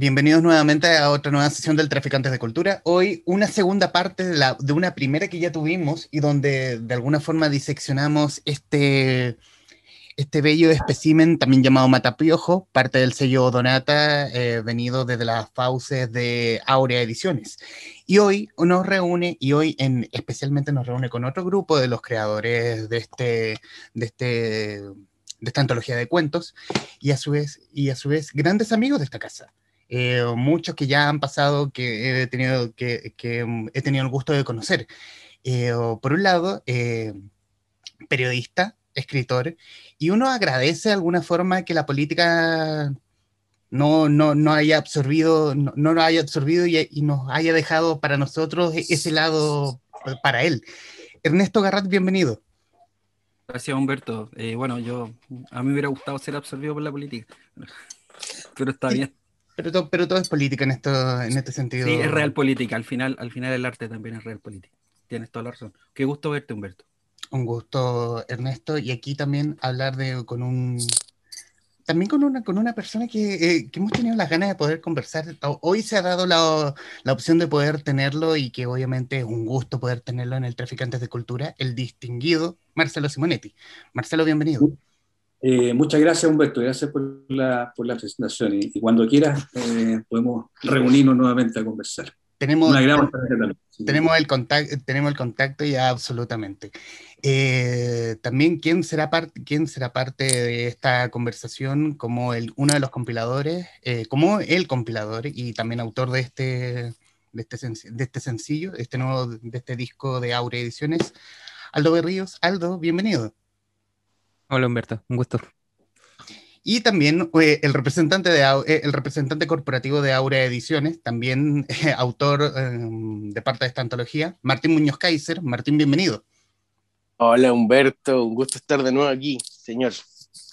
Bienvenidos nuevamente a otra nueva sesión del Traficantes de Cultura. Hoy una segunda parte de, la, de una primera que ya tuvimos y donde de alguna forma diseccionamos este, este bello espécimen, también llamado Matapiojo, parte del sello Donata, eh, venido desde las fauces de Aurea Ediciones. Y hoy nos reúne, y hoy en, especialmente nos reúne con otro grupo de los creadores de, este, de, este, de esta antología de cuentos, y a su vez, y a su vez grandes amigos de esta casa. Eh, muchos que ya han pasado que he tenido, que, que mm, he tenido el gusto de conocer. Eh, por un lado, eh, periodista, escritor, y uno agradece de alguna forma que la política no, no, no haya absorbido, no, no lo haya absorbido y, y, nos haya dejado para nosotros e-, ese lado para él. Ernesto Garrat, bienvenido. Gracias, Humberto. Eh, bueno, yo a mí me hubiera gustado ser absorbido por la política, pero está bien. Pero todo, pero todo es política en, esto, en este sentido. Sí, es real política. Al final, al final el arte también es real política. Tienes toda la razón. Qué gusto verte, Humberto. Un gusto, Ernesto. Y aquí también hablar de, con un... También con una, con una persona que, eh, que hemos tenido las ganas de poder conversar. Hoy se ha dado la, la, opción de poder tenerlo y que obviamente es un gusto poder tenerlo en el Traficantes de Cultura, el distinguido Marcelo Simonetti. Marcelo, bienvenido. Eh, muchas gracias, Humberto. Gracias por la, por la presentación. Y, y cuando quieras, eh, podemos reunirnos nuevamente a conversar. Tenemos, gran... tenemos, el contacto, tenemos el contacto ya absolutamente. Eh, también, ¿quién será, parte, ¿quién será parte de esta conversación como el, uno de los compiladores, eh, como el compilador y también autor de este, de este, de este sencillo, de este, nuevo, de este disco de Aure Ediciones? Aldo Berríos. Aldo, bienvenido. Hola Humberto, un gusto. Y también eh, el, representante de, eh, el representante corporativo de Aurea Ediciones, también eh, autor em, de parte de esta antología, Martín Muñoz Kaiser. Martín, bienvenido. Hola Humberto, un gusto estar de nuevo aquí, señor.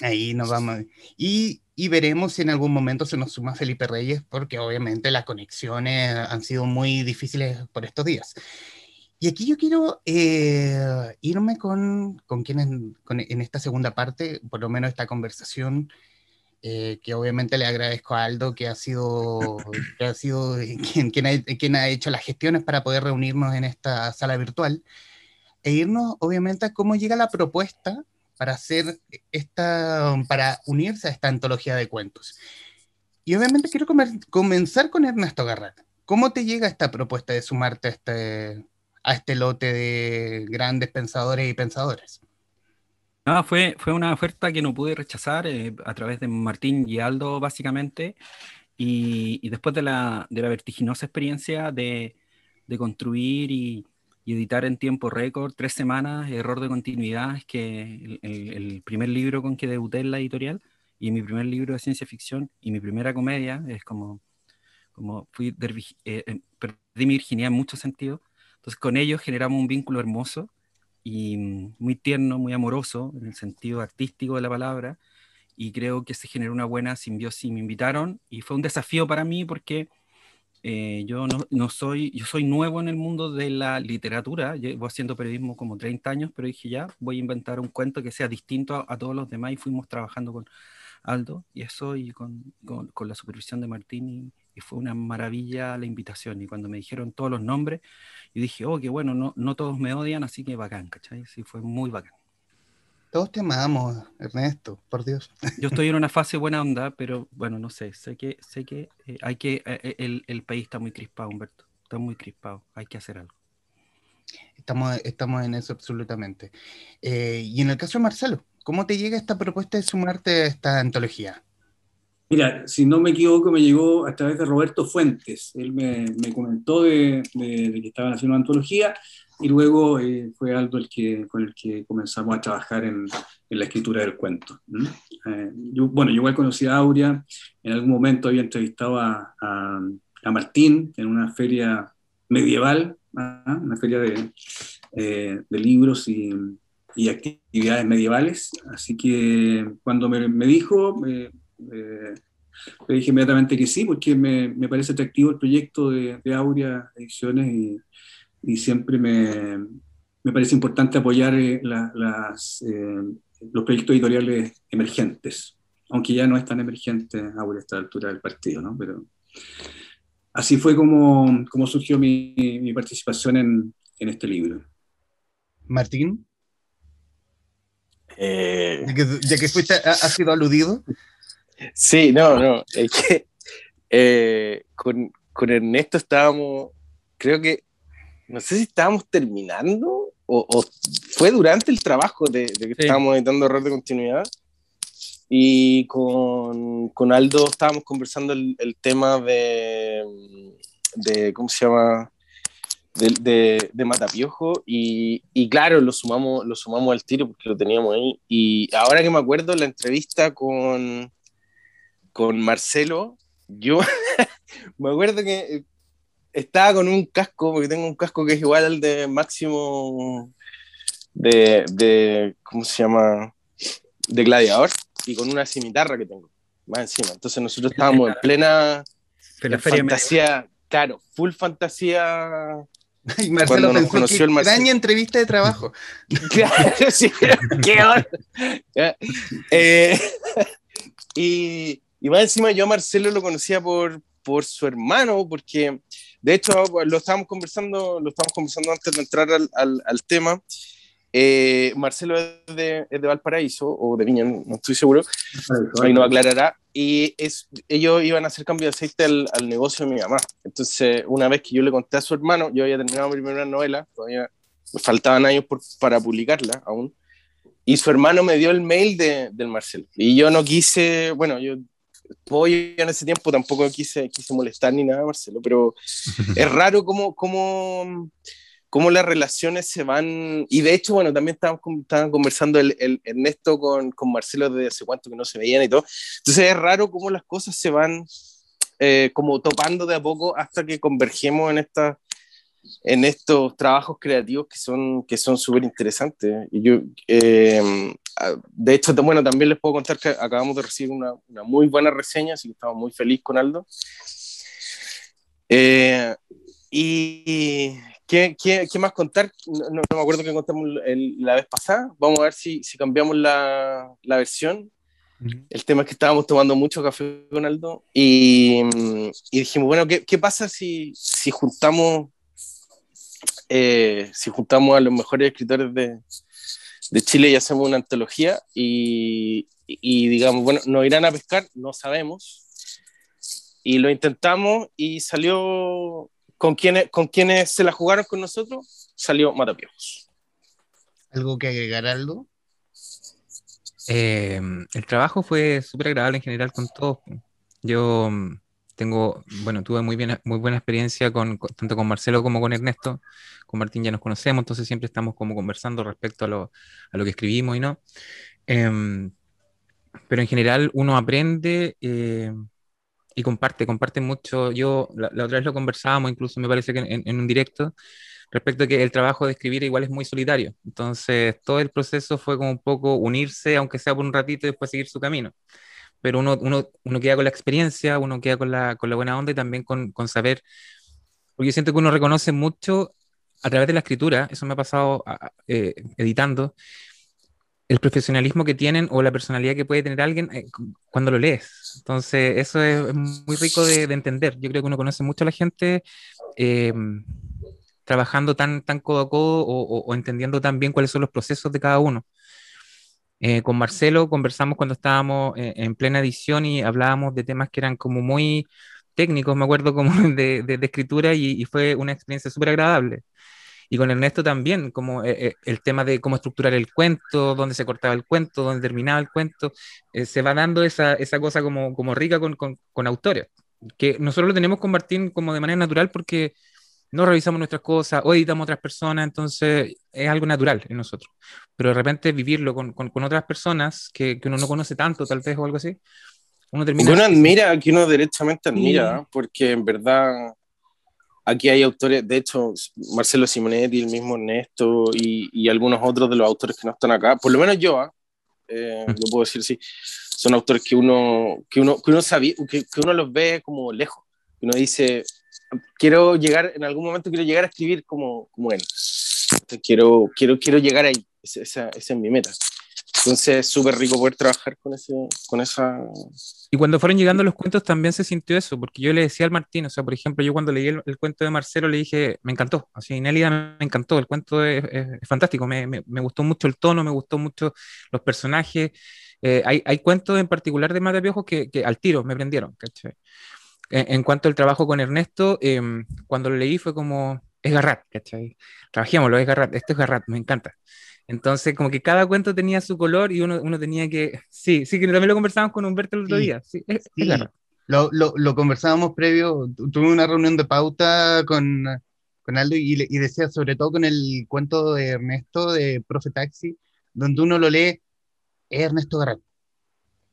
Ahí nos vamos. Y, y, veremos si en algún momento se nos suma Felipe Reyes, porque obviamente las conexiones han sido muy difíciles por estos días. Y aquí yo quiero eh, irme con, con quienes con, en esta segunda parte, por lo menos esta conversación, eh, que obviamente le agradezco a Aldo, que ha sido, que ha sido quien, quien, ha, quien ha hecho las gestiones para poder reunirnos en esta sala virtual, e irnos obviamente a cómo llega la propuesta para hacer esta, para unirse a esta antología de cuentos. Y obviamente quiero comer, comenzar con Ernesto Garrat. ¿Cómo te llega esta propuesta de sumarte a este, a este lote de grandes pensadores y pensadoras? No, fue, fue una oferta que no pude rechazar eh, a través de Martín y Aldo, básicamente, y, y después de la, de la, vertiginosa experiencia de, de construir y, y, editar en tiempo récord, tres semanas, error de continuidad, es que el, el, primer libro con que debuté en la editorial y mi primer libro de ciencia ficción y mi primera comedia, es como, como fui, eh, perdí mi virginidad en muchos sentidos, entonces con ellos generamos un vínculo hermoso y muy tierno, muy amoroso en el sentido artístico de la palabra y creo que se generó una buena simbiosis. Me invitaron y fue un desafío para mí porque eh, yo no, soy, yo soy nuevo en el mundo de la literatura, llevo haciendo periodismo como 30 años, pero dije ya, voy a inventar un cuento que sea distinto a, a todos los demás y fuimos trabajando con Aldo y eso y con, con, con la supervisión de Martín y, y fue una maravilla la invitación. Y cuando me dijeron todos los nombres, yo dije, oh, qué bueno, no, no todos me odian, así que bacán, ¿cachai? Sí, fue muy bacán. Todos te amamos, Ernesto, por Dios. Yo estoy en una fase buena onda, pero bueno, no sé, sé que, sé que eh, hay que, eh, el, el, país está muy crispado, Humberto, está muy crispado, hay que hacer algo. Estamos, estamos en eso absolutamente. Eh, y en el caso de Marcelo, ¿cómo te llega esta propuesta de sumarte a esta antología? Mira, si no me equivoco, me llegó a través de Roberto Fuentes. Él me, me comentó de, de, de, que estaban haciendo una antología y luego eh, fue Aldo el que, con el que comenzamos a trabajar en, en la escritura del cuento. ¿Mm? Eh, yo, bueno, yo igual conocí a Aurea, en algún momento había entrevistado a, a, a Martín en una feria medieval, ¿ah? una feria de, eh, de libros y, y, actividades medievales, así que cuando me, me dijo eh, le dije inmediatamente que sí, porque me, me parece atractivo el proyecto de, de Aurea Ediciones y, y siempre me, me, parece importante apoyar eh, la, las, eh, los proyectos editoriales emergentes, aunque ya no es tan emergente Aurea a esta altura del partido, ¿no? Pero, así fue como, como surgió mi, mi participación en, en, este libro. Martín. Eh... Ya, que, ya que fuiste, ha, ha, sido aludido. Sí, no, no, es que eh, con, con Ernesto estábamos, creo que, no sé si estábamos terminando o, o fue durante el trabajo de, de que sí. estábamos editando Error de Continuidad y con, con Aldo estábamos conversando el, el, tema de, de, ¿cómo se llama? De, de, de Matapiojo y, y, claro, lo sumamos, lo sumamos al tiro porque lo teníamos ahí. Y ahora que me acuerdo, la entrevista con, con Marcelo, yo me acuerdo que estaba con un casco, porque tengo un casco que es igual al de Máximo de, de ¿cómo se llama? De gladiador y con una cimitarra que tengo más encima. Entonces nosotros estábamos en plena en fantasía, claro, full fantasía. Y Marcelo pensó conoció que el Marcelo. entrevista de trabajo. claro, sí, qué hora. eh, y, y más encima yo a Marcelo lo conocía por, por su hermano, porque de hecho lo estábamos conversando, lo estábamos conversando antes de entrar al, al, al tema. Eh, Marcelo es de, es de, Valparaíso o de Viña, no estoy seguro, ahí nos aclarará. Y es, ellos iban a hacer cambio de aceite al, al, negocio de mi mamá. Entonces, una vez que yo le conté a su hermano, yo había terminado mi primera novela, todavía me faltaban años por, para publicarla aún. Y su hermano me dio el mail de, del Marcelo. Y yo no quise, bueno, yo pollo en ese tiempo tampoco quise, quise molestar ni nada, Marcelo, pero es raro cómo, cómo, cómo las relaciones se van, y de hecho, bueno, también estaban, estaban conversando el, el Ernesto con, con, Marcelo desde hace cuánto que no se veían y todo, entonces es raro cómo las cosas se van eh, como topando de a poco hasta que convergemos en esta en estos trabajos creativos que son que son súper interesantes y yo eh, de hecho bueno también les puedo contar que acabamos de recibir una, una muy buena reseña así que estamos muy felices con Aldo eh, y ¿Qué, qué, qué más contar? No, no, me acuerdo que contamos el, la vez pasada. Vamos a ver si, si cambiamos la, la versión. Uh -huh. El tema es que estábamos tomando mucho café con Aldo y, y dijimos, bueno, ¿qué, qué pasa si, si juntamos eh, si juntamos a los mejores escritores de, de Chile y hacemos una antología y, y, digamos, bueno, nos irán a pescar, no sabemos. Y lo intentamos y salió con quienes, con quienes se la jugaron con nosotros, salió Matapiojos. ¿Algo que agregar, Aldo? Eh, el trabajo fue súper agradable en general con todos. Yo tengo, bueno, tuve muy, bien, muy buena experiencia con, con, tanto con Marcelo como con Ernesto. Con Martín ya nos conocemos, entonces siempre estamos como conversando respecto a lo, a lo que escribimos y no. Eh, pero en general uno aprende eh, y comparte, comparte mucho. Yo la, la, otra vez lo conversábamos, incluso me parece que en, en, un directo, respecto a que el trabajo de escribir igual es muy solitario. Entonces todo el proceso fue como un poco unirse, aunque sea por un ratito, y después seguir su camino pero uno, uno, uno queda con la experiencia, uno queda con la, con la buena onda y también con, con saber, porque yo siento que uno reconoce mucho a través de la escritura, eso me ha pasado eh, editando, el profesionalismo que tienen o la personalidad que puede tener alguien eh, cuando lo lees. Entonces, eso es muy rico de, de, entender. Yo creo que uno conoce mucho a la gente eh, trabajando tan, tan codo a codo o, o, o entendiendo tan bien cuáles son los procesos de cada uno. Eh, con Marcelo conversamos cuando estábamos eh, en plena edición y hablábamos de temas que eran como muy técnicos, me acuerdo como de, de, de escritura y, fue una experiencia súper agradable. Y con Ernesto también, como eh, el tema de cómo estructurar el cuento, dónde se cortaba el cuento, dónde terminaba el cuento, se va dando esa, esa cosa como, como rica con, con, con, autores, que nosotros lo tenemos con Martín como de manera natural porque no revisamos nuestras cosas o editamos otras personas, entonces es algo natural en nosotros. Pero de repente vivirlo con, con, con otras personas que, que, uno no conoce tanto, tal vez, o algo así, uno termina... Uno admira, que uno derechamente admira, sí. porque en verdad aquí hay autores, de hecho, Marcelo Simonetti, el mismo Ernesto y, y algunos otros de los autores que no están acá, por lo menos yo, ¿eh? Eh, lo puedo decir así, son autores que uno, que uno, que uno, sabía, que, que uno los ve como lejos, uno dice, quiero llegar, en algún momento quiero llegar a escribir como, como él. Entonces, quiero, quiero, quiero llegar ahí, esa, esa, esa es mi meta. Entonces es súper rico poder trabajar con, ese, con esa... Y cuando fueron llegando los cuentos también se sintió eso, porque yo le decía al Martín, o sea, por ejemplo, yo cuando leí el, cuento de Marcelo le dije, me encantó, así, Nélida me encantó, el cuento es, fantástico, me, me, me, gustó mucho el tono, me gustó mucho los personajes, eh, hay, hay, cuentos en particular de Mata que, que, al tiro me prendieron, ¿cachai? En, cuanto al trabajo con Ernesto, em, cuando lo leí fue como, es Garrat, ¿cachai? Trabajémoslo, es Garrat, esto es Garrat, me encanta. Entonces, como que cada cuento tenía su color y uno, uno tenía que. Sí, sí, que también lo conversamos con Humberto el otro día. Sí, es, Lo, lo, lo, conversábamos previo, tuve una reunión de pauta con, con Aldo y, y, decía, sobre todo con el cuento de Ernesto de Profe Taxi, donde uno lo lee, es Ernesto Garrat.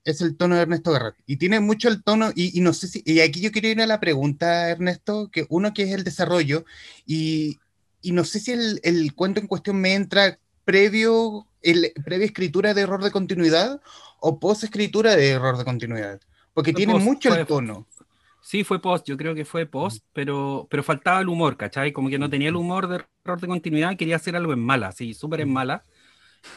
Es el tono de Ernesto Garrat. Y tiene mucho el tono, y, y, no sé si. Y aquí yo quería ir a la pregunta, Ernesto, que uno que es el desarrollo, y, y no sé si el, el cuento en cuestión me entra previo, el, previa escritura de error de continuidad o post escritura de error de continuidad? Porque tiene mucho el tono. Sí, fue post, yo creo que fue post, pero, pero faltaba el humor, ¿cachai? Como que no tenía el humor de error de continuidad, quería hacer algo en mala, sí, súper en mala.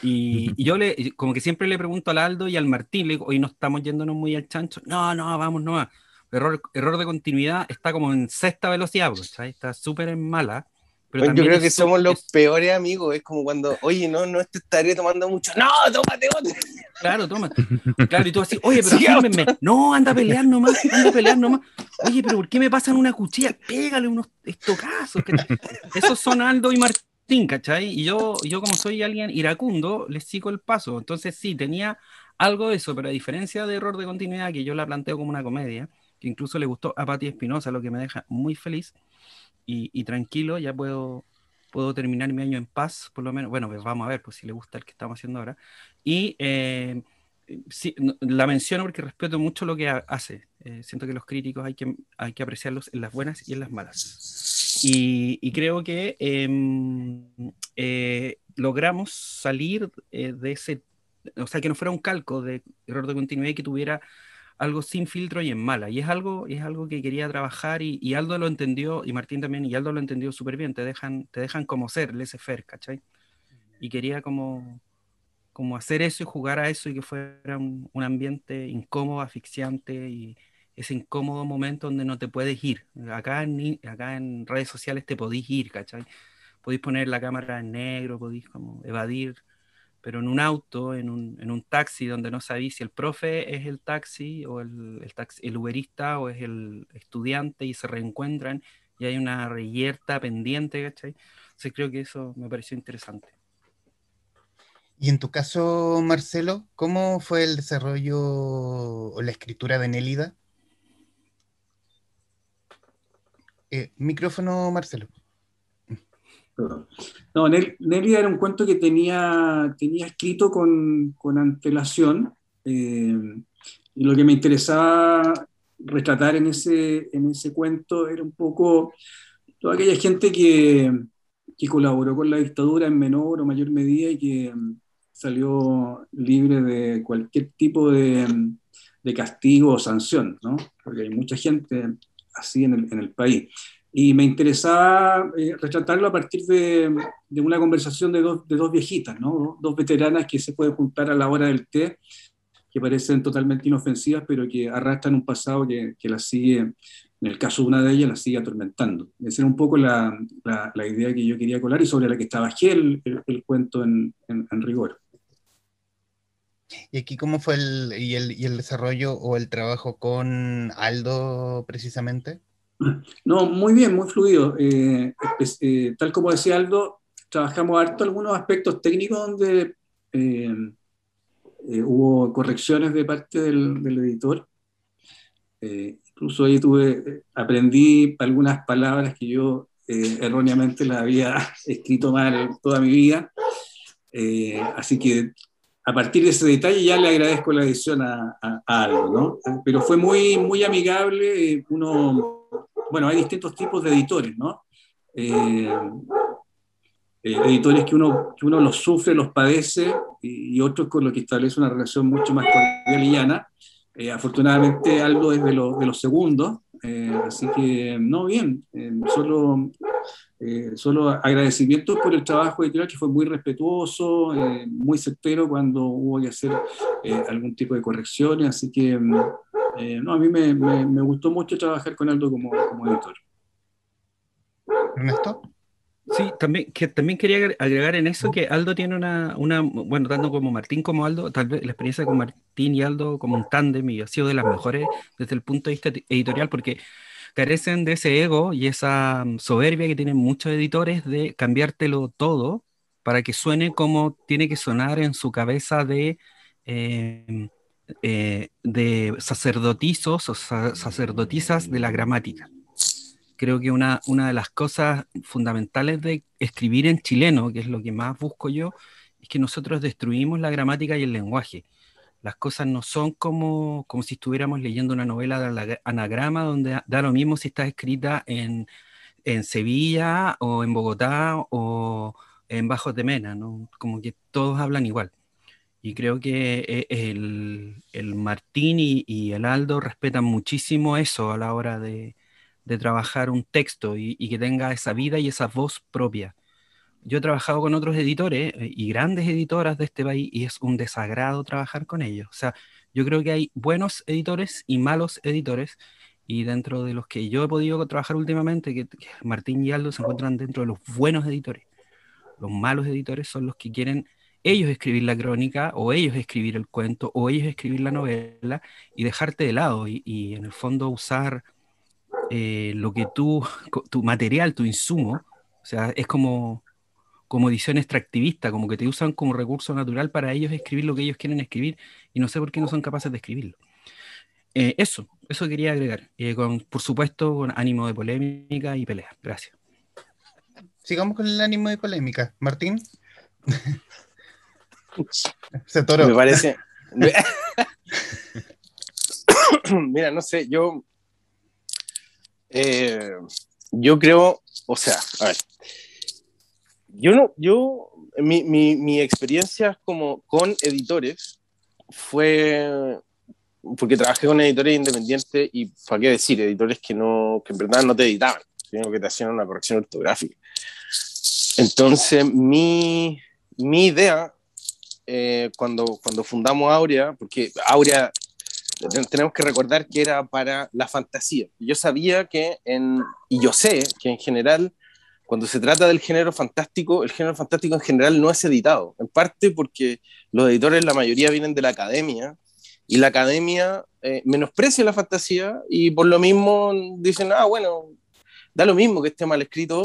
Y, yo le, como que siempre le pregunto al Aldo y al Martín, le digo, hoy no estamos yéndonos muy al chancho. No, no, vamos, no. Error, error de continuidad está como en sexta velocidad, ¿cachai? Está súper en mala yo creo que somos los peores amigos. Es como cuando, oye, no, no te estaré tomando mucho. No, tómate otro. Claro, tómate. Claro, y tú así, oye, pero fírmenme. No, anda a pelear nomás, anda a pelear nomás. Oye, pero ¿por qué me pasan una cuchilla? Pégale unos estocazos. Esos son Aldo y Martín, ¿cachai? Y yo, yo como soy alguien iracundo, les sigo el paso. Entonces sí, tenía algo de eso, pero a diferencia de Error de Continuidad, que yo la planteo como una comedia, que incluso le gustó a Patti Espinosa, lo que me deja muy feliz, y, tranquilo, ya puedo, puedo terminar mi año en paz, por lo menos. Bueno, pues vamos a ver pues, si le gusta el que estamos haciendo ahora. Y eh, sí, la menciono porque respeto mucho lo que hace. Eh, siento que los críticos hay que, hay que apreciarlos en las buenas y en las malas. Y, creo que em, eh, logramos salir de ese, o sea, que no fuera un calco de error de continuidad y que tuviera algo sin filtro y en mala. Y es algo, es algo que quería trabajar y, Aldo lo entendió, y Martín también, y Aldo lo entendió súper bien. Te dejan, te dejan como ser, laissez faire, ¿cachai? Y quería como, como hacer eso y jugar a eso y que fuera un, ambiente incómodo, asfixiante y ese incómodo momento donde no te puedes ir. Acá en, acá en redes sociales te podís ir, ¿cachai? Podéis poner la cámara en negro, podéis como evadir pero en un auto, en un, en un taxi donde no sabéis si el profe es el taxi o el, el, taxi, el uberista o es el estudiante y se reencuentran y hay una reyerta pendiente, ¿cachai? Entonces creo que eso me pareció interesante. Y en tu caso, Marcelo, ¿cómo fue el desarrollo o la escritura de Nélida? Eh, micrófono, Marcelo. No, Nelly era un cuento que tenía, tenía escrito con, con antelación eh, y lo que me interesaba retratar en ese, en ese cuento era un poco toda aquella gente que, que colaboró con la dictadura en menor o mayor medida y que mm, salió libre de cualquier tipo de, de castigo o sanción, ¿no? porque hay mucha gente así en el, en el país. Y me interesaba eh, retratarlo a partir de, de una conversación de dos, de dos viejitas, ¿no? dos veteranas que se pueden juntar a la hora del té, que parecen totalmente inofensivas, pero que arrastran un pasado que, que las sigue, en el caso de una de ellas, las sigue atormentando. Esa era un poco la, la, idea que yo quería colar y sobre la que estaba el, el, cuento en, en, en rigor. ¿Y aquí cómo fue el y, el, y el desarrollo o el trabajo con Aldo precisamente? No, muy bien, muy fluido. Eh, eh, tal como decía Aldo, trabajamos harto algunos aspectos técnicos donde eh, hubo correcciones de parte del, editor. incluso ahí tuve, aprendí algunas palabras que yo erróneamente las había escrito mal toda mi vida. así que a partir de ese detalle ya le agradezco la edición a, a, a Aldo, ¿no? Pero fue muy, muy amigable. Uno bueno, hay distintos tipos de editores, ¿no? Eh, eh, editores que uno, que uno los sufre, los padece, y, otros con los que establece una relación mucho más cordial y llana. Eh, afortunadamente algo es de, de los segundos, así que no, bien, solo eh, solo agradecimientos por el trabajo editorial que fue muy respetuoso, eh, muy certero cuando hubo que hacer eh, algún tipo de correcciones, así que mm, no, a mí me, me, gustó mucho trabajar con Aldo como, como editor. Ernesto. Sí, también, que también quería agregar en eso que Aldo tiene una, una, bueno, tanto como Martín como Aldo, tal vez la experiencia con Martín y Aldo como un tándem y ha sido de las mejores desde el punto de vista editorial porque carecen de ese ego y esa mm, soberbia que tienen muchos editores de cambiártelo todo para que suene como tiene que sonar en su cabeza de, em, eh, de sacerdotizos o sacerdotisas de la gramática creo que una, una de las cosas fundamentales de escribir en chileno, que es lo que más busco yo, es que nosotros destruimos la gramática y el lenguaje. Las cosas no son como, como si estuviéramos leyendo una novela de anagrama, donde da lo mismo si está escrita en, en Sevilla o en Bogotá o en Bajos de Mena, ¿no? como que todos hablan igual. Y creo que eh, el, el Martín y, el Aldo respetan muchísimo eso a la hora de, de trabajar un texto y, que tenga esa vida y esa voz propia. Yo he trabajado con otros editores eh, y grandes editoras de este país y es un desagrado trabajar con ellos. O sea, yo creo que hay buenos editores y malos editores y dentro de los que yo he podido trabajar últimamente, que, Martín y Aldo se encuentran dentro de los buenos editores. Los malos editores son los que quieren ellos escribir la crónica o ellos escribir el cuento o ellos escribir la novela y dejarte de lado y, y en el fondo usar eh, lo que tú, tu material, tu insumo, o sea, es como, como edición extractivista, como que te usan como recurso natural para ellos escribir lo que ellos quieren escribir y no sé por qué no son capaces de escribirlo. Eh, eso, eso quería agregar, eh, con, por supuesto con ánimo de polémica y pelea. Gracias. Sigamos con el ánimo de polémica. Martín. Se Me parece. Mira, no sé, yo eh, yo creo, o sea, a ver, yo no, yo, mi, mi, mi experiencia como con editores fue porque trabajé con editores independientes y, ¿para qué decir? Editores que, no, que en verdad no te editaban, sino que te hacían una corrección ortográfica. Entonces, mi, mi idea, eh, cuando, cuando fundamos Aurea, porque Aurea tenemos que recordar que era para la fantasía. Yo sabía que, en, y yo sé que en general, cuando se trata del género fantástico, el género fantástico en general no es editado, en parte porque los editores, la mayoría vienen de la academia, y la academia eh, menosprecia la fantasía y por lo mismo dicen, ah, bueno, da lo mismo que esté mal escrito,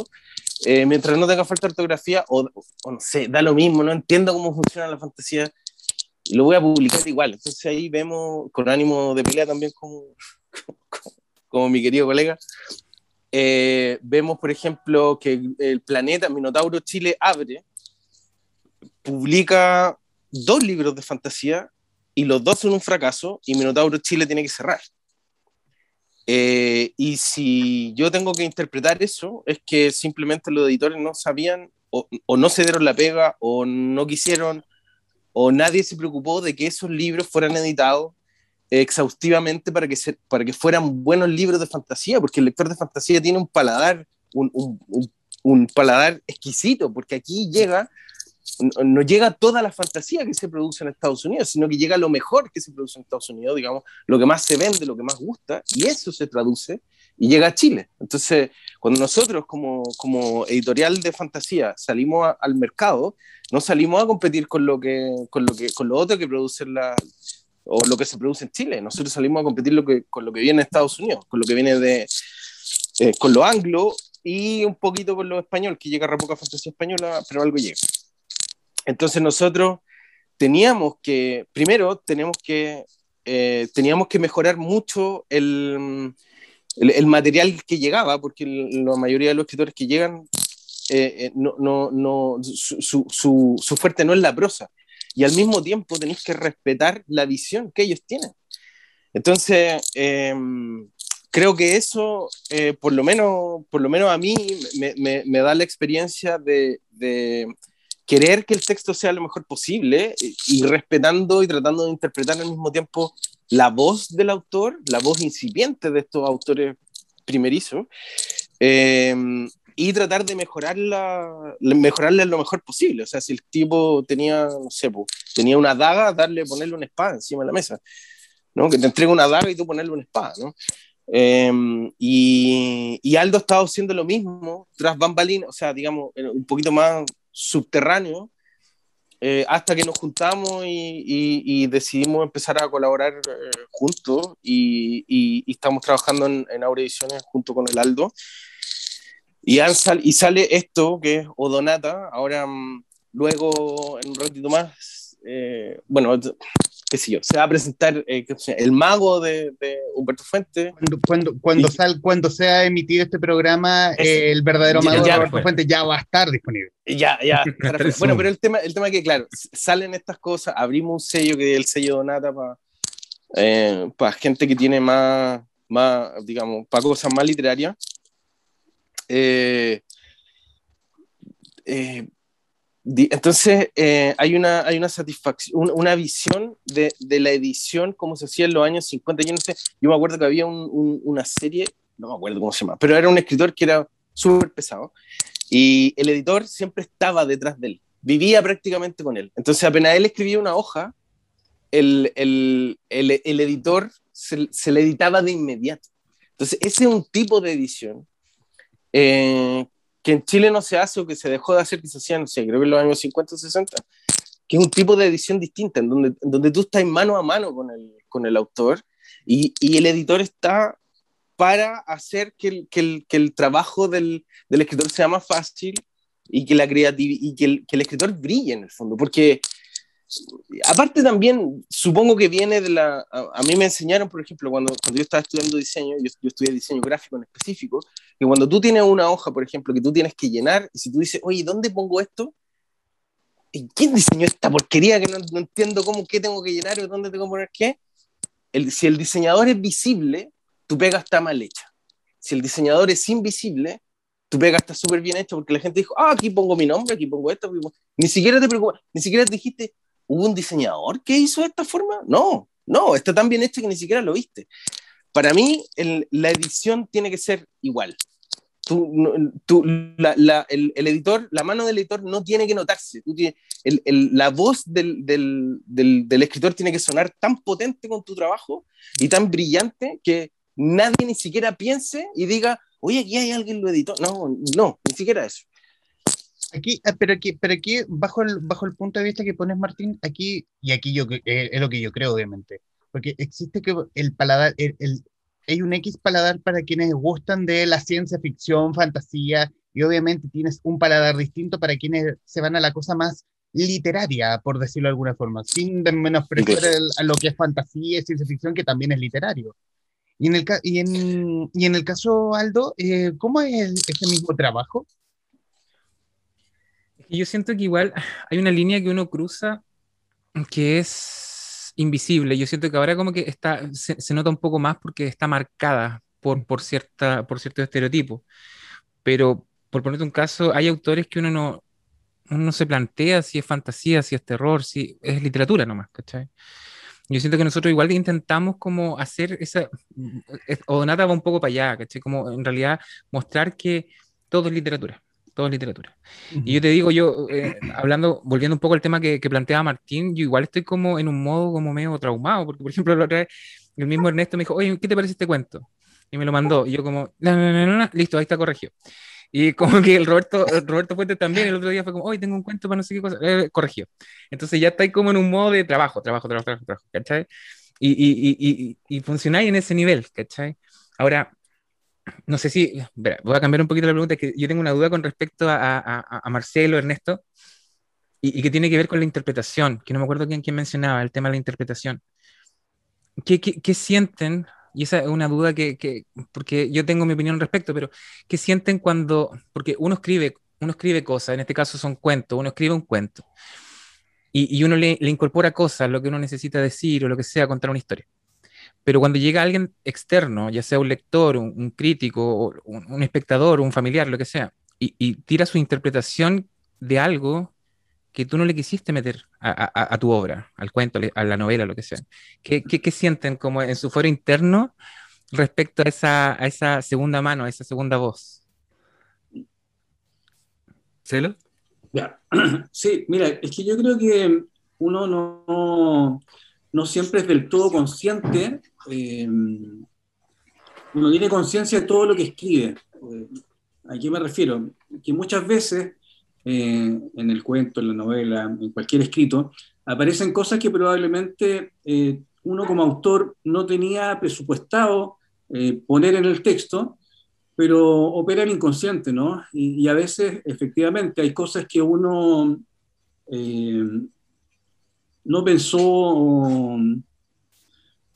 eh, mientras no tenga falta de ortografía, o, o, no sé, da lo mismo, no entiendo cómo funciona la fantasía, lo voy a publicar igual. Entonces ahí vemos, con ánimo de pelea también como, como, mi querido colega, eh, vemos, por ejemplo, que el planeta Minotauro Chile abre, publica dos libros de fantasía y los dos son un fracaso y Minotauro Chile tiene que cerrar. Eh, y si yo tengo que interpretar eso, es que simplemente los editores no sabían o, o no se dieron la pega o no quisieron o nadie se preocupó de que esos libros fueran editados exhaustivamente para que, para que fueran buenos libros de fantasía, porque el lector de fantasía tiene un paladar, un, un, un, paladar exquisito, porque aquí llega, no, llega toda la fantasía que se produce en Estados Unidos, sino que llega lo mejor que se produce en Estados Unidos, digamos, lo que más se vende, lo que más gusta, y eso se traduce y llega a Chile. Entonces, cuando nosotros como, como editorial de fantasía salimos al mercado, no salimos a competir con lo, que, con lo, que, con lo otro que produce la, o lo que se produce en Chile. Nosotros salimos a competir lo que, con lo que viene en Estados Unidos, con lo que viene de, eh, con lo anglo y un poquito con lo español, que llega a poca fantasía española, pero algo llega. Entonces nosotros teníamos que, primero, tenemos que, eh, teníamos que mejorar mucho el, el, material que llegaba, porque la mayoría de los escritores que llegan, eh, eh, no, no, no, su, su, su, fuerte no es la prosa. Y al mismo tiempo tenéis que respetar la visión que ellos tienen. Entonces, em, creo que eso, eh, por, lo menos, por lo menos a mí, me, da la experiencia de, querer que el texto sea lo mejor posible y, y respetando y tratando de interpretar al mismo tiempo la voz del autor, la voz incipiente de estos autores primerizos, eh, y tratar de mejorarla, mejorarle lo mejor posible. O sea, si el tipo tenía, no sé, tenía una daga, darle, ponerle una espada encima de la mesa. ¿no? Que te entregue una daga y tú ponerle una espada, ¿no? Em, y, y, Aldo estaba haciendo lo mismo tras bambalinas, o sea, digamos, un poquito más subterráneo, eh, hasta que nos juntamos y, y, decidimos empezar a colaborar eh, juntos y, estamos trabajando en, en Ediciones junto con el Aldo. Y, y sale esto, que es Odonata, ahora mm, luego en un ratito más, eh, bueno, qué sé yo, se va a presentar eh, el mago de, Humberto Fuentes. Cuando, cuando, cuando, sal, cuando sea emitido este programa, eh, el verdadero mago de Humberto Fuentes ya va a estar disponible. Ya, ya. bueno, pero el tema, el tema es que, claro, salen estas cosas, abrimos un sello que es el sello Donata para para gente que tiene más, más digamos, para cosas más literarias. Eh, eh, entonces, eh, hay, una, hay una satisfacción, una visión de, de, la edición como se hacía en los años 50. Yo no sé, yo me acuerdo que había una serie, no me acuerdo cómo se llama, pero era un escritor que era súper pesado y el editor siempre estaba detrás de él, vivía prácticamente con él. Entonces, apenas él escribía una hoja, el, el, el, el editor se, se, le editaba de inmediato. Entonces, ese es un tipo de edición eh, que en Chile no se hace o que se dejó de hacer, que se hacía, no sé, creo que en los años 50 o 60, que es un tipo de edición distinta, en donde, donde tú estás mano a mano con el, con el autor y, y el editor está para hacer que el, que el, que el trabajo del, del, escritor sea más fácil y que, la y que el, que el escritor brille en el fondo, porque aparte también, supongo que viene de la... A, mí me enseñaron, por ejemplo, cuando, cuando yo estaba estudiando diseño, yo, yo, estudié diseño gráfico en específico, que cuando tú tienes una hoja, por ejemplo, que tú tienes que llenar, y si tú dices, oye, ¿dónde pongo esto? ¿Y quién diseñó esta porquería que no, entiendo cómo, qué tengo que llenar o dónde tengo que poner qué? El, si el diseñador es visible, tu pega está mal hecha. Si el diseñador es invisible, tu pega está súper bien hecha porque la gente dijo, ah, aquí pongo mi nombre, aquí pongo esto. Ni siquiera te preocupas, ni siquiera te dijiste, ¿Hubo un diseñador que hizo de esta forma? No, no, está tan bien hecho que ni siquiera lo viste. Para mí, la edición tiene que ser igual. Tú, tú, la, el, editor, la mano del editor no tiene que notarse. La voz del, del, del, del, escritor tiene que sonar tan potente con tu trabajo y tan brillante que nadie ni siquiera piense y diga, oye, aquí hay alguien lo editó. No, no, ni siquiera eso. Aquí, ah, pero aquí, pero aquí bajo, el, bajo el punto de vista que pones, Martín, aquí, y aquí yo, eh, es lo que yo creo, obviamente, porque existe que el paladar, el, hay un X paladar para quienes gustan de la ciencia ficción, fantasía, y obviamente tienes un paladar distinto para quienes se van a la cosa más literaria, por decirlo de alguna forma, sin menospreciar a lo que es fantasía y ciencia ficción, que también es literario. Y en el, y en, y en el caso, Aldo, eh, ¿cómo es ese mismo trabajo? Yo siento que igual hay una línea que uno cruza que es invisible. Yo siento que ahora como que está, se, nota un poco más porque está marcada por, por, cierta, por ciertos estereotipos. Pero, por ponerte un caso, hay autores que uno no, uno se plantea si es fantasía, si es terror, si es literatura nomás, ¿cachai? Yo siento que nosotros igual intentamos como hacer esa, o nada va un poco para allá, ¿cachai? Como en realidad mostrar que todo es literatura todo es literatura. Y yo te digo, yo, eh, hablando, volviendo un poco al tema que, que, planteaba Martín, yo igual estoy como en un modo como medio traumado, porque por ejemplo la otra vez el mismo Ernesto me dijo, oye, ¿qué te parece este cuento? Y me lo mandó, y yo como, no, no, no, no, listo, ahí está corregido. Y como que el Roberto, Roberto Fuentes también el otro día fue como, hoy tengo un cuento para no sé qué cosa, eh, corregido. Entonces ya estáis como en un modo de trabajo, trabajo, trabajo, trabajo, trabajo ¿cachai? Y, y, y, y, y funcionáis en ese nivel, ¿cachai? Ahora, no sé si, voy a cambiar un poquito la pregunta, que yo tengo una duda con respecto a, Marcelo, Ernesto, y, que tiene que ver con la interpretación, que no me acuerdo quién, quién mencionaba el tema de la interpretación. ¿Qué, qué, qué sienten? Y esa es una duda que, que, porque yo tengo mi opinión al respecto, pero ¿qué sienten cuando, porque uno escribe, uno escribe cosas, en este caso son cuentos, uno escribe un cuento, y, y uno le, le incorpora cosas, lo que uno necesita decir o lo que sea, contar una historia pero cuando llega alguien externo, ya sea un lector, un, crítico, un, espectador, un familiar, lo que sea, y, tira su interpretación de algo que tú no le quisiste meter a, tu obra, al cuento, a la novela, lo que sea. ¿Qué, qué, sienten como en su foro interno respecto a esa, a esa segunda mano, a esa segunda voz? Ya. Sí, mira, es que yo creo que uno no, no siempre es del todo consciente, eh, uno tiene conciencia de todo lo que escribe. Eh, ¿A qué me refiero? Que muchas veces eh, en el cuento, en la novela, en cualquier escrito, aparecen cosas que probablemente uno como autor no tenía presupuestado poner en el texto, pero opera el inconsciente, ¿no? Y, a veces, efectivamente, hay cosas que uno no pensó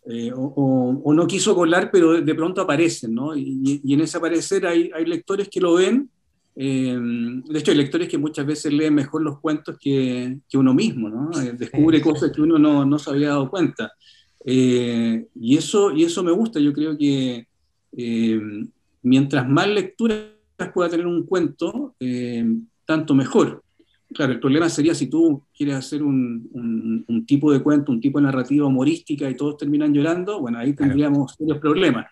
eh, o, no quiso colar, pero de pronto aparecen, ¿no? Y, en ese aparecer hay, hay, lectores que lo ven. Eh, de hecho, hay lectores que muchas veces leen mejor los cuentos que, que uno mismo, ¿no? Eh, descubre cosas que uno no, no, se había dado cuenta. y, eso, y eso me gusta. Yo creo que mientras más lecturas pueda tener un cuento, tanto mejor. Claro, el problema sería si tú quieres hacer un, un, tipo de cuento, un tipo de narrativa humorística y todos terminan llorando, bueno, ahí tendríamos serios problemas.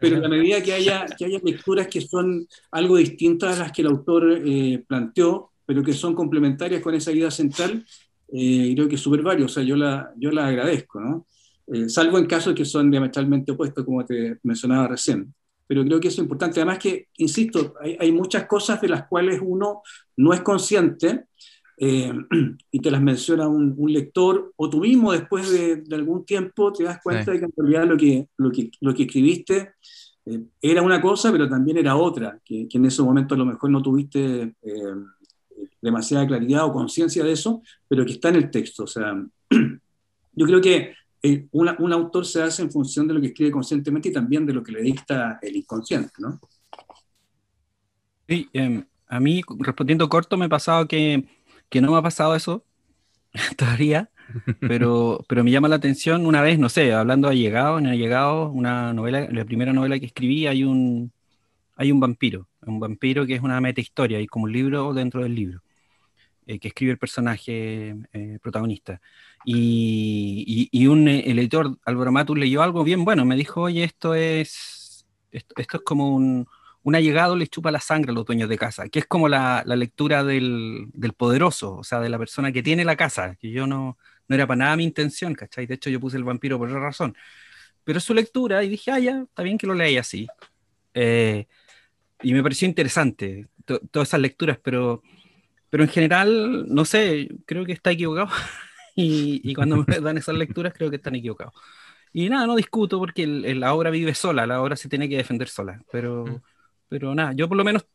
Pero en la medida que haya, que haya lecturas que son algo distintas a las que el autor eh, planteó, pero que son complementarias con esa idea central, eh, creo que es súper válido, o sea, yo la, yo la agradezco, ¿no? Eh, salvo en casos que son diametralmente opuestos, como te mencionaba recién pero creo que es importante. Además que, insisto, hay, hay, muchas cosas de las cuales uno no es consciente eh, y te las menciona un, un, lector, o tú mismo después de, de, algún tiempo te das cuenta de que en realidad lo que, lo que, lo que escribiste eh, era una cosa, pero también era otra, que, que, en ese momento a lo mejor no tuviste eh, demasiada claridad o conciencia de eso, pero que está en el texto. O sea, yo creo que eh, una, un autor se hace en función de lo que escribe conscientemente y también de lo que le dicta el inconsciente, ¿no? Sí, eh, a mí, respondiendo corto, me ha pasado que, que no me ha pasado eso todavía, pero, pero me llama la atención una vez, no sé, hablando de Llegado, en Llegado, una novela, la primera novela que escribí, hay un, hay un vampiro, un vampiro que es una meta historia, y como un libro dentro del libro, eh, que escribe el personaje eh, protagonista. Y, y, un eh, el editor, Álvaro Matus, leyó algo bien bueno, me dijo, oye, esto es, esto, esto es como un, un allegado le chupa la sangre a los dueños de casa, que es como la, la lectura del, del, poderoso, o sea, de la persona que tiene la casa, que yo no, no era para nada mi intención, ¿cachai? De hecho, yo puse el vampiro por esa razón. Pero su lectura, y dije, ah, ya, está bien que lo leáis así. Eh, y me pareció interesante todas esas lecturas, pero, pero en general, no sé, creo que está equivocado. y, cuando me dan esas lecturas creo que están equivocados. Y nada, no discuto porque el, la obra vive sola, la obra se tiene que defender sola, pero, mm. pero nada, yo por lo menos,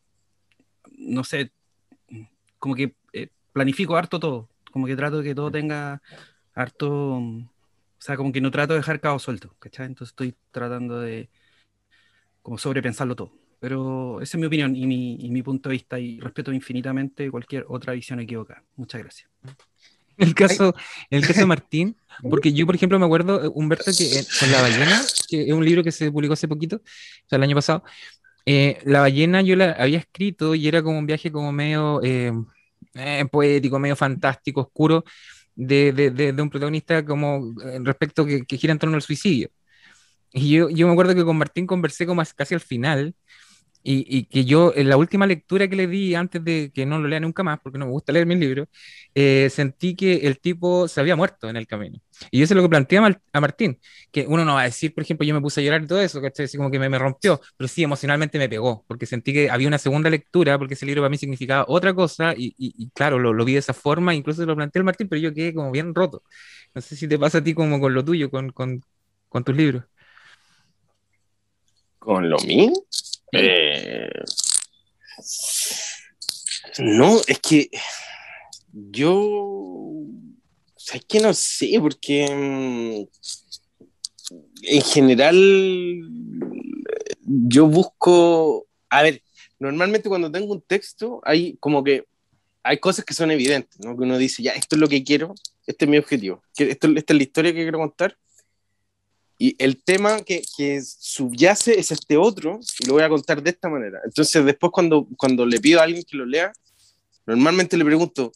no sé, como que eh, planifico harto todo, como que trato de que todo tenga harto, o sea, como que no trato de dejar cabo suelto, ¿cachai? Entonces estoy tratando de como sobrepensarlo todo. Pero esa es mi opinión y mi, y mi punto de vista y respeto infinitamente cualquier otra visión equivocada. Muchas gracias. El caso, el caso de Martín, porque yo, por ejemplo, me acuerdo, eh, Humberto, que eh, con La ballena, que es un libro que se publicó hace poquito, o sea, el año pasado, eh, La ballena yo la había escrito y era como un viaje como medio eh, eh, poético, medio fantástico, oscuro, de, de, de, un protagonista como respecto que, que, gira en torno al suicidio. Y yo, yo me acuerdo que con Martín conversé como casi al final, y, que yo, en la última lectura que le di, antes de que no lo lea nunca más, porque no me gusta leer mis libros, eh, sentí que el tipo se había muerto en el camino. Y eso es lo que plantea a Martín, que uno no va a decir, por ejemplo, yo me puse a llorar y todo eso, que Así como que me, rompió, pero sí, emocionalmente me pegó, porque sentí que había una segunda lectura, porque ese libro para mí significaba otra cosa, y, claro, lo, vi de esa forma, incluso lo planteé el Martín, pero yo quedé como bien roto. No sé si te pasa a ti como con lo tuyo, con, con tus libros. ¿Con lo mío? Eh, no, es que yo, es que no sé, porque mm, en general yo busco, a ver, normalmente cuando tengo un texto hay como que hay cosas que son evidentes, ¿no? Que uno dice, ya, esto es lo que quiero, este es mi objetivo, esto, esta es la historia que quiero contar, y el tema que, que, subyace es este otro, y lo voy a contar de esta manera. Entonces, después cuando, cuando le pido a alguien que lo lea, normalmente le pregunto,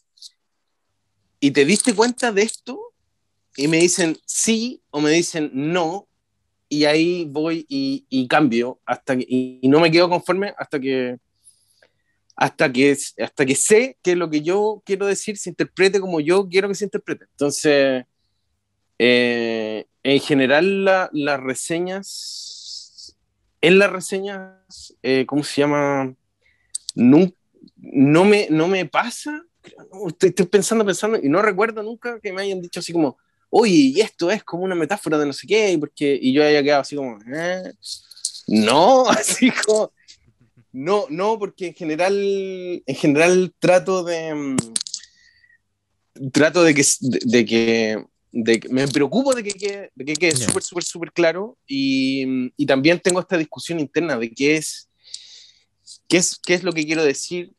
¿y te diste cuenta de esto? Y me dicen sí o me dicen no, y ahí voy y, y cambio, hasta que, y, y, no me quedo conforme hasta que, hasta que, hasta que sé que lo que yo quiero decir se interprete como yo quiero que se interprete. Entonces, eh, en general, las reseñas, en las reseñas, eh, ¿cómo se llama? No, no, me, no me pasa, estoy, estoy, pensando, pensando, y no recuerdo nunca que me hayan dicho así como, oye, y esto es como una metáfora de no sé qué, y, porque, y yo haya quedado así como, eh, no, así como, no, no, porque en general, en general trato de, mm, trato de que, de, que, de me preocupo de que quede, de que quede súper, súper, súper claro. Y, y, también tengo esta discusión interna de qué es, qué es, qué es lo que quiero decir,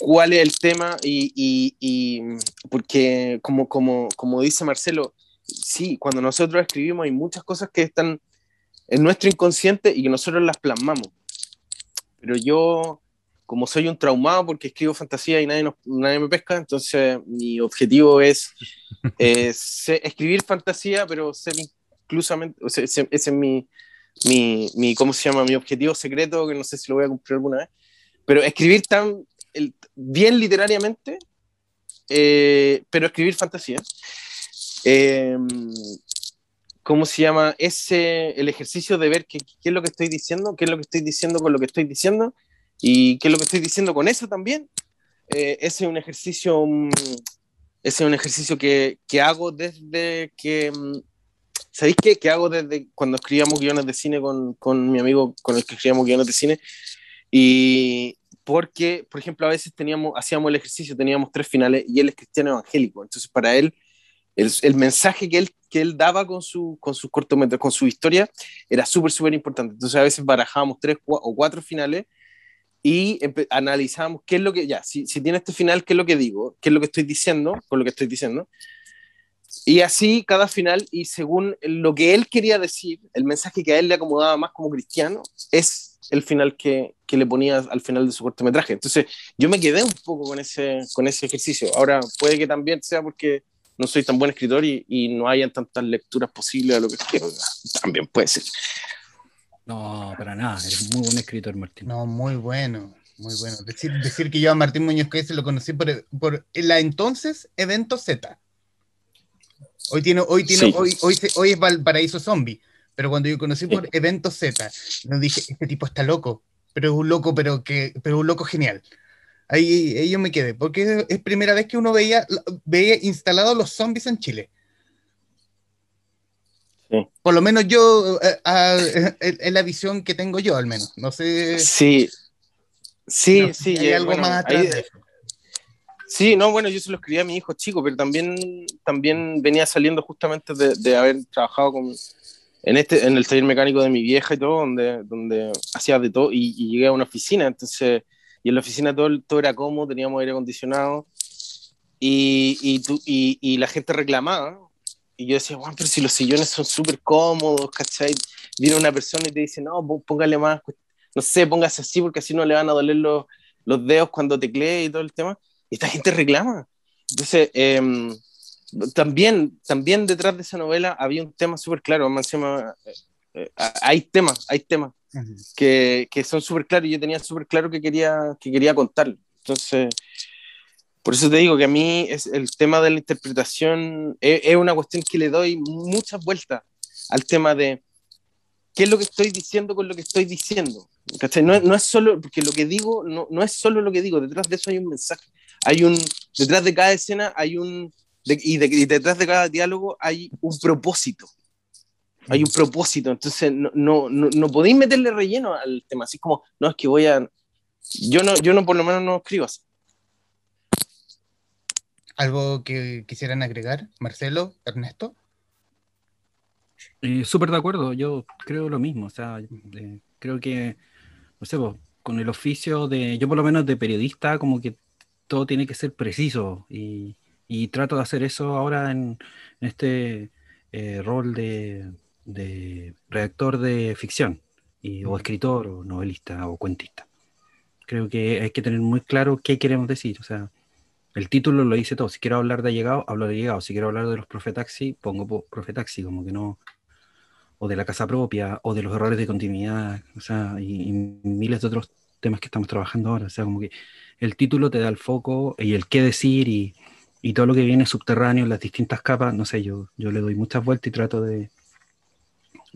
cuál es el tema y, y, y porque como, como, como dice Marcelo, sí, cuando nosotros escribimos hay muchas cosas que están en nuestro inconsciente y que nosotros las plasmamos. Pero yo, como soy un traumado porque escribo fantasía y nadie, nadie me pesca, entonces mi objetivo es, escribir fantasía, pero ser inclusamente, o sea, ese, es mi, mi, mi, ¿cómo se llama? Mi objetivo secreto, que no sé si lo voy a cumplir alguna vez, pero escribir tan el, bien literariamente, eh, pero escribir fantasía. Eh, ¿cómo se llama? Ese, el ejercicio de ver qué, qué, es lo que estoy diciendo, qué es lo que estoy diciendo con lo que estoy diciendo y qué es lo que estoy diciendo con eso también. Eh, ese es un ejercicio, mm, ese es un ejercicio que, que hago desde que, mm, ¿sabéis qué? Que hago desde cuando escribíamos guiones de cine con, con mi amigo con el que escribíamos guiones de cine y porque, por ejemplo, a veces teníamos, hacíamos el ejercicio, teníamos tres finales y él es cristiano evangélico, entonces para él el, el mensaje que él que él daba con, su, con sus cortometrajes, con su historia, era súper, súper importante. Entonces a veces barajábamos tres o cuatro finales y analizábamos qué es lo que, ya, si, si tiene este final, qué es lo que digo, qué es lo que estoy diciendo, con lo que estoy diciendo. Y así cada final, y según lo que él quería decir, el mensaje que a él le acomodaba más como cristiano, es el final que, que le ponía al final de su cortometraje. Entonces yo me quedé un poco con ese, con ese ejercicio. Ahora puede que también sea porque no soy tan buen escritor y, y no hayan tantas lecturas posibles a lo que quiero. También puede ser. No, para nada, eres muy buen escritor, Martín. No, muy bueno, muy bueno. Decir, decir que yo a Martín Muñoz se lo conocí por, por la entonces Evento Z. Hoy tiene, hoy tiene, sí. hoy, hoy, hoy, es Valparaíso Zombie, pero cuando yo conocí por Evento Z, nos dije, este tipo está loco, pero es un loco, pero que, pero un loco genial. Ahí, ahí, yo me quedé, porque es primera vez que uno veía, veía instalados los zombies en Chile. Sí. Por lo menos yo, eh, eh, es la visión que tengo yo, al menos. No sé. Sí, sí, no, sí. Hay eh, algo bueno, más atrás ahí, de eso. Sí, no, bueno, yo se lo escribí a mi hijo chico, pero también, también venía saliendo justamente de, de haber trabajado con, en, este, en el taller mecánico de mi vieja y todo, donde, donde hacía de todo, y, y llegué a una oficina, entonces y en la oficina todo, todo era cómodo, teníamos aire acondicionado y, y, y, y la gente reclamaba. Y yo decía, bueno, pero si los sillones son súper cómodos, ¿cachai? Viene una persona y te dice, no, póngale más, no sé, póngase así porque así no le van a doler los, los dedos cuando teclee y todo el tema. Y esta gente reclama. Entonces, eh, también, también detrás de esa novela había un tema súper claro, más encima, eh, eh, hay temas, hay temas que, que son súper claros y yo tenía súper claro que quería, que quería contar. Entonces, por eso te digo que a mí es, el tema de la interpretación es, es, una cuestión que le doy muchas vueltas al tema de qué es lo que estoy diciendo con lo que estoy diciendo. No, no, es solo, porque lo que digo no, no, es solo lo que digo, detrás de eso hay un mensaje. Hay un, detrás de cada escena hay un, de, y, de, y detrás de cada diálogo hay un propósito hay un propósito, entonces no, no, no, no, podéis meterle relleno al tema, así como, no, es que voy a... Yo no, yo no por lo menos no escribo así. ¿Algo que quisieran agregar, Marcelo, Ernesto? Eh, Súper de acuerdo, yo creo lo mismo, o sea, eh, creo que, no sé, vos, con el oficio de, yo por lo menos de periodista, como que todo tiene que ser preciso y, y trato de hacer eso ahora en, en este eh, rol de, de redactor de ficción, y, o escritor, o novelista, o cuentista. Creo que hay que tener muy claro qué queremos decir. O sea, el título lo dice todo. Si quiero hablar de llegado, hablo de llegado. Si quiero hablar de los profetaxi, pongo profetaxi, como que no. O de la casa propia, o de los errores de continuidad, o sea, y, y miles de otros temas que estamos trabajando ahora. O sea, como que el título te da el foco y el qué decir y, y todo lo que viene subterráneo, las distintas capas, no sé, yo, yo le doy muchas vueltas y trato de,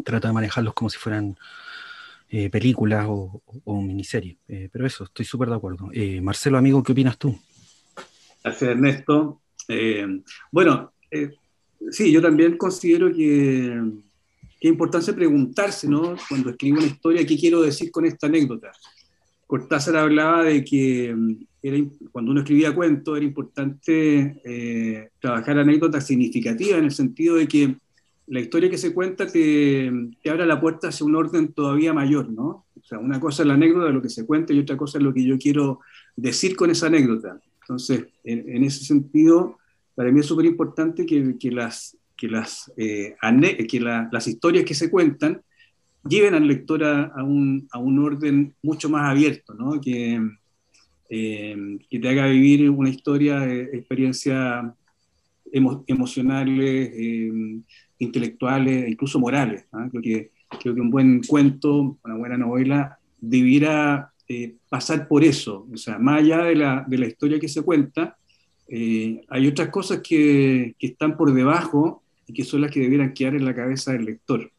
trato de manejarlos como si fueran eh, películas o, miniseries. Eh, pero eso, estoy súper de acuerdo. Eh, Marcelo, amigo, ¿qué opinas tú? Gracias, Ernesto. bueno, sí, yo también considero que, que es importante preguntarse, ¿no? Cuando escribo una historia, ¿qué quiero decir con esta anécdota? Cortázar hablaba de que cuando uno escribía cuentos era importante trabajar anécdotas significativas en el sentido de que la historia que se cuenta te, te, abre la puerta hacia un orden todavía mayor, ¿no? O sea, una cosa es la anécdota lo que se cuenta y otra cosa es lo que yo quiero decir con esa anécdota. Entonces, en, ese sentido, para mí es súper importante que, las, que, las, eh, que las historias que se cuentan lleven al lector a, un, a un, orden mucho más abierto, ¿no? Que, eh, que te haga vivir una historia, de experiencias emocionales, eh, intelectuales, incluso morales. Creo, que, creo que un buen cuento, una buena novela, debiera eh, pasar por eso. O sea, más allá de la, de la historia que se cuenta, eh, hay otras cosas que, que, están por debajo y que son las que debieran quedar en la cabeza del lector.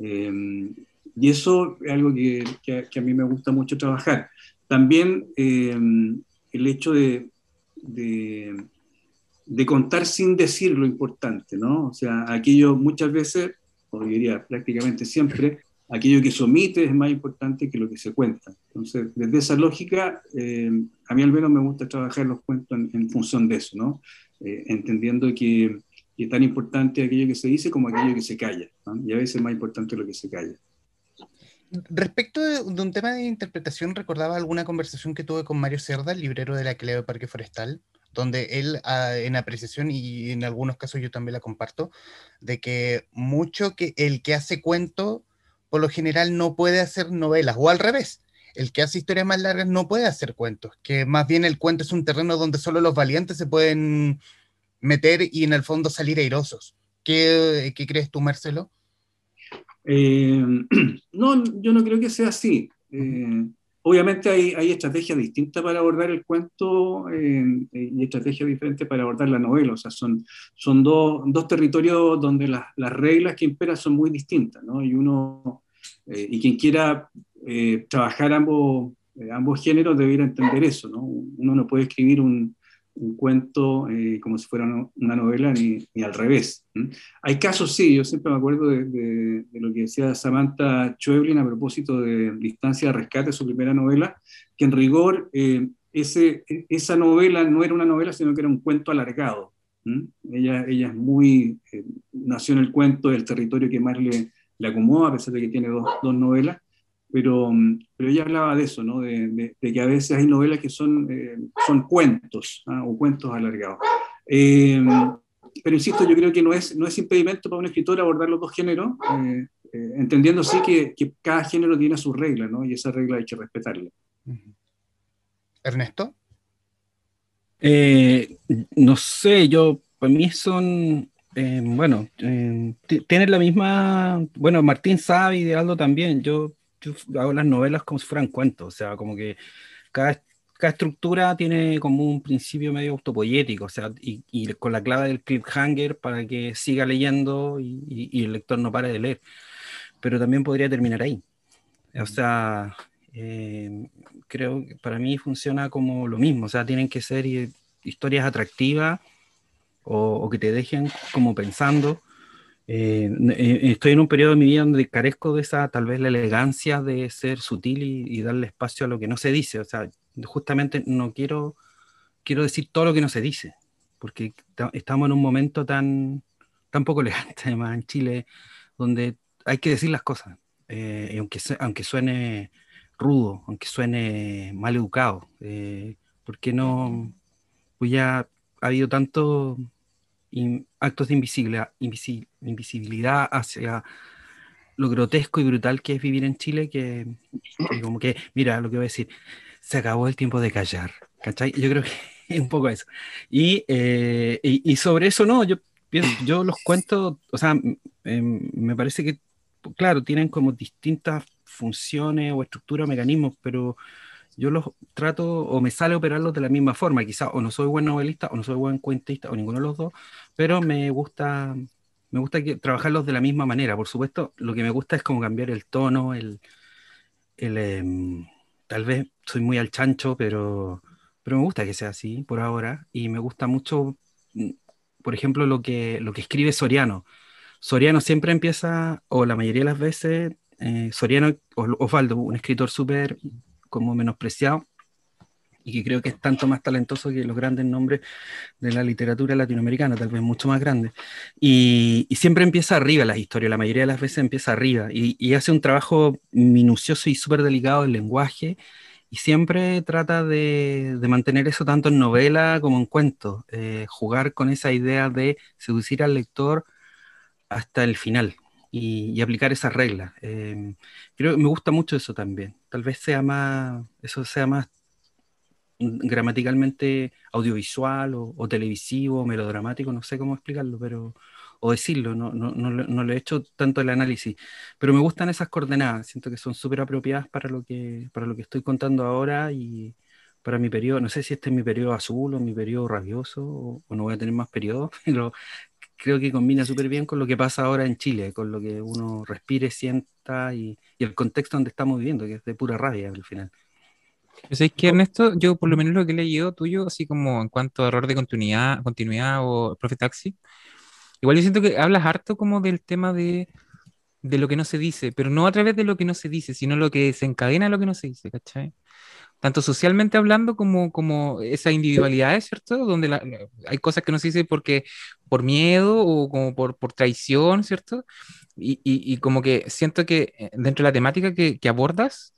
Eh, y eso es algo que, que, a mí me gusta mucho trabajar. También el hecho de, de de contar sin decir lo importante, ¿no? O sea, aquello muchas veces, o diría prácticamente siempre, aquello que se omite es más importante que lo que se cuenta. Entonces, desde esa lógica, eh, a mí al menos me gusta trabajar los cuentos en, función de eso, ¿no? Eh, entendiendo que, es tan importante aquello que se dice como aquello que se calla, ¿no? y a veces es más importante lo que se calla. Respecto de, un tema de interpretación, recordaba alguna conversación que tuve con Mario Cerda, el librero de la Cleo Parque Forestal, donde él ah, en apreciación y en algunos casos yo también la comparto, de que mucho que el que hace cuento por lo general no puede hacer novelas o al revés. El que hace historias más largas no puede hacer cuentos, que más bien el cuento es un terreno donde solo los valientes se pueden meter y en el fondo salir airosos. ¿Qué, qué crees tú, Marcelo? Eh, no, yo no creo que sea así. Eh, Obviamente hay, hay, estrategias distintas para abordar el cuento eh, y estrategias diferentes para abordar la novela. O sea, son, son dos, dos territorios donde las, las reglas que imperan son muy distintas, ¿no? Y uno, eh, y quien quiera eh, trabajar ambos, ambos géneros debiera entender eso, ¿no? Uno no puede escribir un, un cuento eh, como si fuera una novela ni, ni al revés. Hay casos, sí, yo siempre me acuerdo de, de, lo que decía Samantha Schweblin a propósito de Distancia de Rescate, su primera novela, que en rigor eh, ese, esa novela no era una novela, sino que era un cuento alargado. Ella, ella es muy, eh, nació en el cuento del territorio que más le, le acomoda, a pesar de que tiene dos, dos novelas, pero, mm, pero ella hablaba de eso, ¿no? de, de, que a veces hay novelas que son, eh, son cuentos ¿ah? o cuentos alargados. Eh, pero insisto, yo creo que no es, no es impedimento para un escritor abordar los dos géneros, eh, entendiendo sí que, que, cada género tiene sus reglas, ¿no? y esa regla hay que respetarla. Ernesto. no sé, yo, para mí son bueno, eh, la misma, bueno, Martín sabe y Aldo también, yo yo hago las novelas como si fueran cuentos, o sea, como que cada, cada estructura tiene como un principio medio autopoyético, o sea, y, y con la clave del cliffhanger para que siga leyendo y, y, el lector no pare de leer. Pero también podría terminar ahí. O sea, eh, creo que para mí funciona como lo mismo, o sea, tienen que ser historias atractivas o, que te dejen como pensando eh, eh, estoy en un periodo de mi vida donde carezco de esa, tal vez, la elegancia de ser sutil y, darle espacio a lo que no se dice. O sea, justamente no quiero, quiero decir todo lo que no se dice, porque estamos en un momento tan, tan poco elegante, además, en Chile, donde hay que decir las cosas, eh, aunque, aunque suene rudo, aunque suene mal educado, porque no, pues ya ha habido tanto actos de invisibilidad, invisibilidad hacia lo grotesco y brutal que es vivir en Chile, que, como que, mira lo que voy a decir, se acabó el tiempo de callar, ¿cachai? Yo creo que es un poco eso. Y, eh, y, sobre eso no, yo, yo los cuento, o sea, em, me parece que, claro, tienen como distintas funciones o estructuras, mecanismos, pero, yo los trato o me sale operarlos de la misma forma. Quizás o no soy buen novelista o no soy buen cuentista o ninguno de los dos, pero me gusta, me gusta que, trabajarlos de la misma manera. Por supuesto, lo que me gusta es como cambiar el tono, el, el em, tal vez soy muy al chancho, pero, pero me gusta que sea así por ahora y me gusta mucho, mm, por ejemplo, lo que, lo que escribe Soriano. Soriano siempre empieza, o la mayoría de las veces, eh, Soriano, Osvaldo, un escritor súper como menospreciado y que creo que es tanto más talentoso que los grandes nombres de la literatura latinoamericana, tal vez mucho más grande. Y, siempre empieza arriba las historias, la mayoría de las veces empieza arriba y, hace un trabajo minucioso y súper delicado del lenguaje y siempre trata de, mantener eso tanto en novela como en cuento, eh, jugar con esa idea de seducir al lector hasta el final y, aplicar esas reglas. Eh, creo que me gusta mucho eso también. Tal vez sea más, eso sea más gramaticalmente audiovisual o, televisivo, o melodramático, no sé cómo explicarlo, pero o decirlo, no, no, no, no, le he hecho tanto el análisis, pero me gustan esas coordenadas, siento que son súper apropiadas para lo que, para lo que estoy contando ahora y para mi periodo, no sé si este es mi periodo azul o mi periodo rabioso, o, o no voy a tener más periodos, pero creo que combina súper bien con lo que pasa ahora en Chile, con lo que uno respire, sienta y, el contexto donde estamos viviendo, que es de pura rabia al final. ¿Sabes que Ernesto? Yo por lo menos lo que he leído tuyo, así como en cuanto a error de continuidad, continuidad o Profe Taxi, igual yo siento que hablas harto como del tema de, de lo que no se dice, pero no a través de lo que no se dice, sino lo que desencadena lo que no se dice, ¿cachai? Tanto socialmente hablando como, como esa individualidad, ¿cierto? Donde hay cosas que no se dice porque por miedo o como por, por traición, ¿cierto? Y, y, como que siento que eh, dentro de la temática que, que, abordas,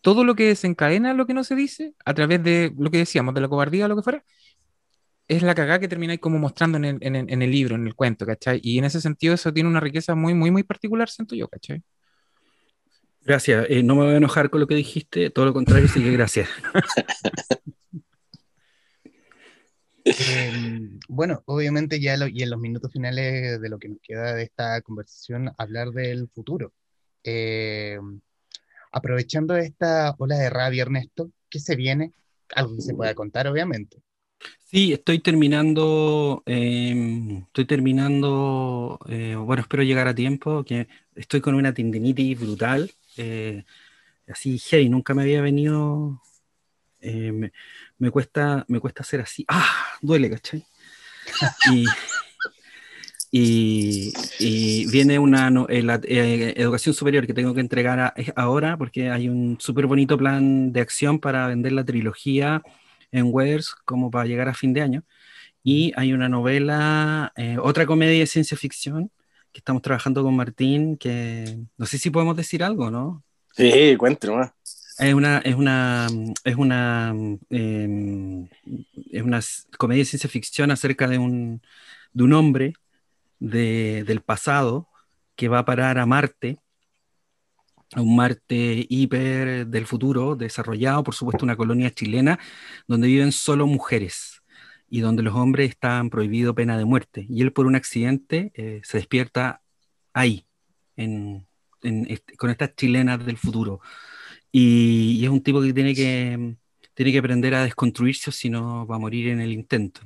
todo lo que desencadena lo que no se dice, a través de lo que decíamos, de la cobardía o lo que fuera, es la cagada que termináis como mostrando en el, en, en el libro, en el cuento, ¿cachai? Y en ese sentido eso tiene una riqueza muy, muy, muy particular, siento yo, ¿cachai? Gracias. Eh, no me voy a enojar con lo que dijiste, todo lo contrario, sí que gracias. Em, bueno, obviamente ya y en los minutos finales de lo que nos queda de esta conversación, hablar del futuro. Em, aprovechando esta ola de rabia, Ernesto, ¿qué se viene? Algo que se pueda contar, obviamente. Sí, estoy terminando, em, estoy terminando, eh, bueno, espero llegar a tiempo, que estoy con una tendinitis brutal, eh, así heavy, nunca me había venido, eh, me, cuesta, me cuesta hacer así, ah, duele, ¿cachai? Y, y, viene una eh, educación superior que tengo que entregar ahora porque hay un súper bonito plan de acción para vender la trilogía en Weathers como para llegar a fin de año. Y hay una novela, otra comedia de ciencia ficción estamos trabajando con Martín, que no sé si podemos decir algo, ¿no? Sí, cuéntanos. Es una, es una, es una, em, es una comedia de ciencia ficción acerca de un, de un hombre de, del pasado que va a parar a Marte, a un Marte hiper del futuro, desarrollado, por supuesto, una colonia chilena donde viven solo mujeres y donde los hombres están prohibidos pena de muerte. Y él por un accidente eh, se despierta ahí, en, este, con estas chilenas del futuro. Y, es un tipo que tiene que, tiene que aprender a desconstruirse si no va a morir en el intento.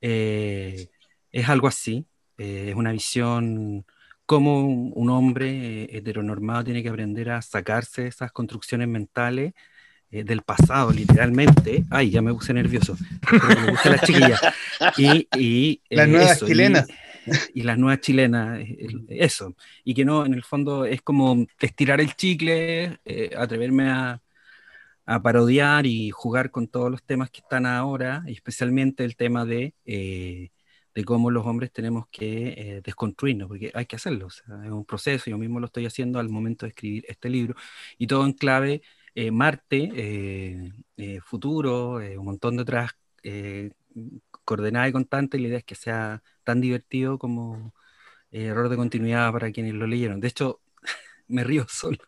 Eh, es algo así, eh, es una visión como un hombre heteronormado tiene que aprender a sacarse esas construcciones mentales eh, del pasado, literalmente. Ay, ya me puse nervioso. Me gusta las chiquillas. Y, y las eh, nuevas chilenas. Y, las nuevas chilenas, eh, eso. Y que no, en el fondo es como estirar el chicle, atreverme a, a, parodiar y jugar con todos los temas que están ahora, y especialmente el tema de, de cómo los hombres tenemos que desconstruirnos, porque hay que hacerlo. O sea, es un proceso, yo mismo lo estoy haciendo al momento de escribir este libro, y todo en clave eh, Marte, eh, eh, futuro, un montón de otras coordenadas y constantes, y la idea es que sea tan divertido como error de continuidad para quienes lo leyeron. De hecho, me río solo.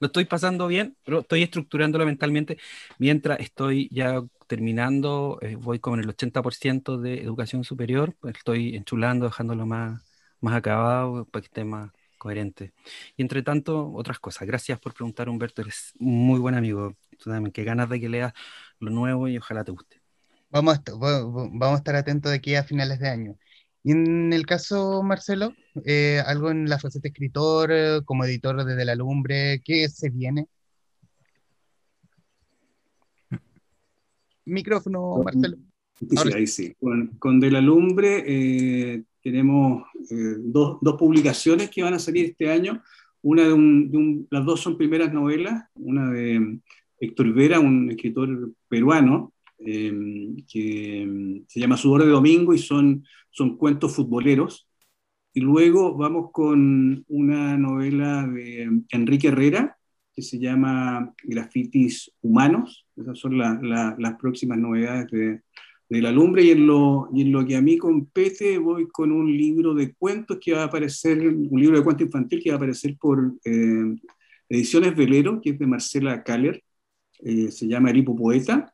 Lo estoy pasando bien, pero estoy estructurándolo mentalmente mientras estoy ya terminando, voy con el 80% de educación superior, pues estoy enchulando, dejándolo más, más acabado para que esté más coherente. Y entre tanto, otras cosas. Gracias por preguntar, Humberto. Eres muy buen amigo. Tú también, qué ganas de que leas lo nuevo y ojalá te guste. Vamos a, vamos estar atentos de aquí a finales de año. Y en el caso, Marcelo, eh, algo en la faceta escritor, como editor desde la lumbre, ¿qué se viene? Micrófono, Marcelo. Sí, ahí sí. Con, con De la Lumbre eh, tenemos eh, dos, dos publicaciones que van a salir este año. Una de un, de un- las dos son primeras novelas, una de mm, Héctor Vera, un escritor peruano, eh, que mm, se llama Sudor de Domingo y son, son cuentos futboleros. Y luego vamos con una novela de Enrique Herrera, que se llama Grafitis Humanos. Esas son la- la- las próximas novedades de, de la lumbre y en, lo, y en lo que a mí compete voy con un libro de cuentos que va a aparecer, un libro de cuento infantil que va a aparecer por eh, Ediciones Velero, que es de Marcela Kaller, eh, se llama El hipopoeta,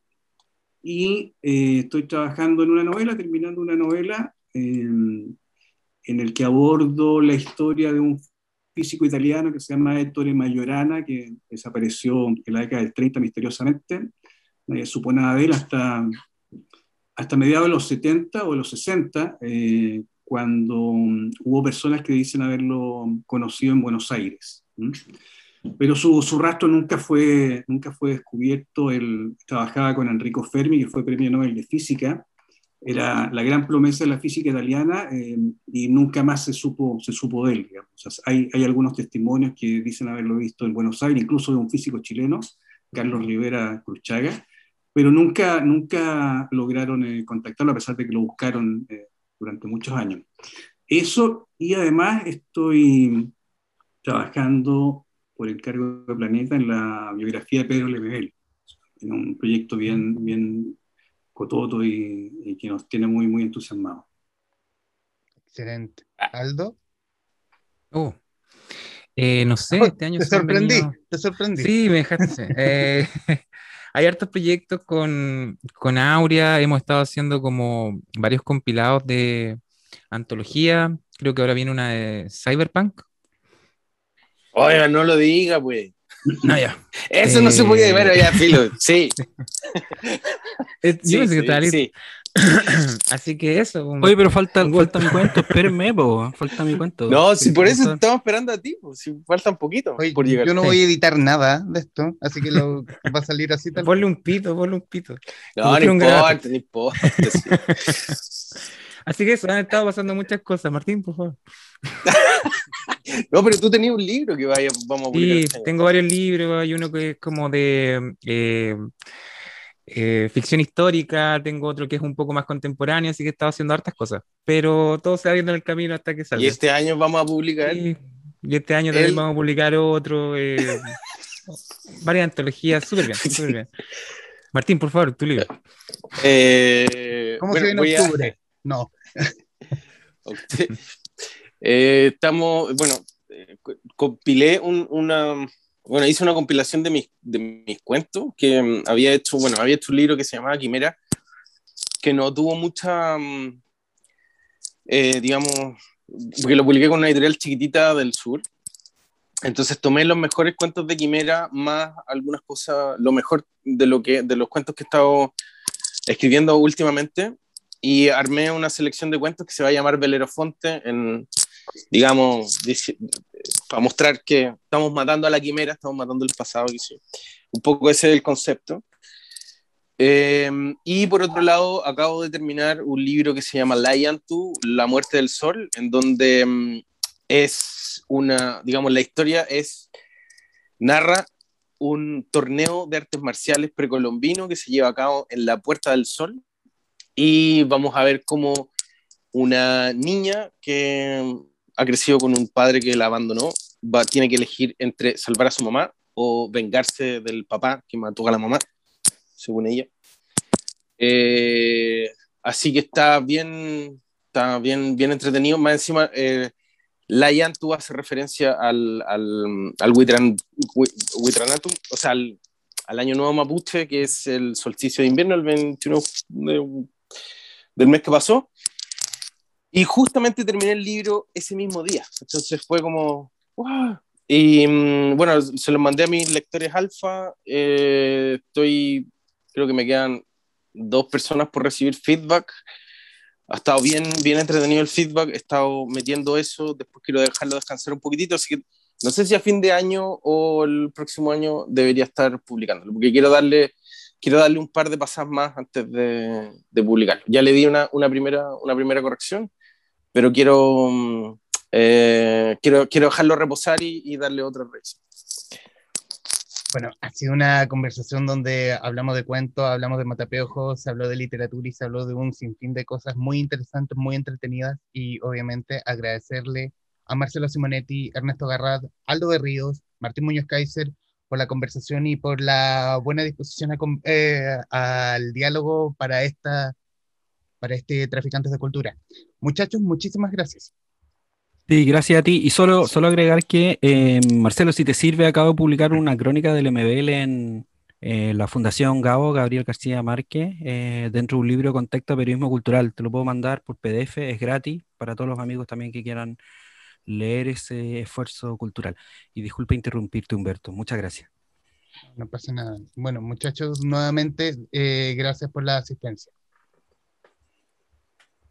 y eh, estoy trabajando en una novela, terminando una novela eh, en el que abordo la historia de un físico italiano que se llama Ettore Majorana, que desapareció en la década del 30 misteriosamente, nadie supo nada de él hasta hasta mediados de los 70 o de los 60, eh, cuando um, hubo personas que dicen haberlo conocido en Buenos Aires. ¿m? Pero su, su rastro nunca fue, nunca fue descubierto. Él trabajaba con Enrico Fermi, que fue premio Nobel de Física. Era la gran promesa de la física italiana eh, y nunca más se supo, se supo de él. O sea, hay, hay algunos testimonios que dicen haberlo visto en Buenos Aires, incluso de un físico chileno, Carlos Rivera Cruchaga, pero nunca, nunca lograron eh, contactarlo a pesar de que lo buscaron eh, durante muchos años. Eso, y además estoy trabajando por encargo de Planeta en la biografía de Pedro Lemebel, en un proyecto bien, bien cototo y, y que nos tiene muy, muy entusiasmados. Excelente. Aldo, Oh. Eh, no sé, Oh, este año te sorprendí, venido- te sorprendí. Sí, me dejaste. Eh, hay hartos proyectos con, con Aurea, hemos estado haciendo como varios compilados de antología, creo que ahora viene una de Cyberpunk. Oiga, no lo diga, pues. No, ya. Eso no se Eh. puede ver, ya, filo. Sí, Eh, Yo sí, que estaba listo. sí. Así que eso. como- Oye, pero falta, Un falta mi cuento, espérenme, po, falta mi cuento. No, si por eso estamos esperando a ti, pues, si falta un poquito Oye, por llegar. yo no voy a editar nada de esto, así que lo, va a salir así tal Ponle un pito, ponle un pito. No, no un importa, no importa. sí. Así que eso, han estado pasando muchas cosas. Martín, por favor. No, pero tú tenías un libro que vaya, vamos a publicar. Sí, tengo varios libros, hay uno que es como de eh, eh, ficción histórica, tengo otro que es un poco más contemporáneo, así que he estado haciendo hartas cosas, pero todo se va viendo en el camino hasta que salga. Y este año vamos a publicar. Sí, y este año también El- vamos a publicar otro, eh, varias antologías, súper bien, súper bien. Martín, por favor, tu libro. eh, ¿Cómo bueno, se ve en voy a- octubre? No, Eh, estamos, bueno, eh, co- compilé un- una, bueno, hice una compilación de mis, de mis cuentos que mm, había hecho, bueno, había hecho un libro que se llamaba Quimera, que no tuvo mucha, mm, eh, digamos, porque lo publiqué con una editorial chiquitita del sur. Entonces tomé los mejores cuentos de Quimera más algunas cosas, lo mejor de, lo que, de los cuentos que he estado escribiendo últimamente y armé una selección de cuentos que se va a llamar Belerofonte, en, digamos, para mostrar que estamos matando a la quimera, estamos matando el pasado, que sí. un poco ese es el concepto. Eh, y por otro lado, acabo de terminar un libro que se llama Layantu, La muerte del sol, en donde mm, es una, digamos, la historia es, narra un torneo de artes marciales precolombino que se lleva a cabo en la Puerta del Sol, y vamos a ver cómo una niña que ha crecido con un padre que la abandonó va, tiene que elegir entre salvar a su mamá o vengarse del papá que mató a la mamá, según ella. Eh, así que está bien, está bien, bien entretenido. Más encima, eh, Layan tú hace referencia al, al, al Hui- Huitranatum, o sea, al, al año nuevo mapuche, que es el solsticio de invierno, el 21 de- del mes que pasó. Y justamente terminé el libro ese mismo día. Entonces fue como, Y mm, bueno, se los mandé a mis lectores alfa. Eh, estoy, creo que me quedan dos personas por recibir feedback. Ha estado bien, bien entretenido el feedback, he estado metiendo eso, después quiero dejarlo descansar un poquitito, así que no sé si a fin de año o el próximo año debería estar publicándolo, porque quiero darle, quiero darle un par de pasadas más antes de, de publicarlo. Ya le di una, una, primera, una primera corrección, pero quiero, mm, eh, quiero, quiero dejarlo reposar y, y darle otra revisión. Bueno, ha sido una conversación donde hablamos de cuentos, hablamos de matapeojos, se habló de literatura y se habló de un sinfín de cosas muy interesantes, muy entretenidas y obviamente agradecerle a Marcelo Simonetti, Ernesto Garrad, Aldo de Ríos, Martín Muñoz Kaiser por la conversación y por la buena disposición a, eh, al diálogo para, esta, para este Traficantes de Cultura. Muchachos, muchísimas gracias. Sí, gracias a ti. Y solo, solo agregar que, eh, Marcelo, si te sirve, acabo de publicar una crónica del MBL en eh, la Fundación Gabo, Gabriel García Márquez, eh, dentro de un libro Contexto Periodismo Cultural. Te lo puedo mandar por PDF, es gratis para todos los amigos también que quieran leer ese esfuerzo cultural. Y disculpe interrumpirte, Humberto. Muchas gracias. No pasa nada. Bueno, muchachos, nuevamente, gracias por la asistencia.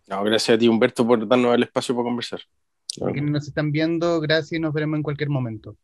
No, gracias a ti, Humberto, por darnos el espacio para conversar. Quienes nos están viendo, gracias y nos veremos en cualquier momento.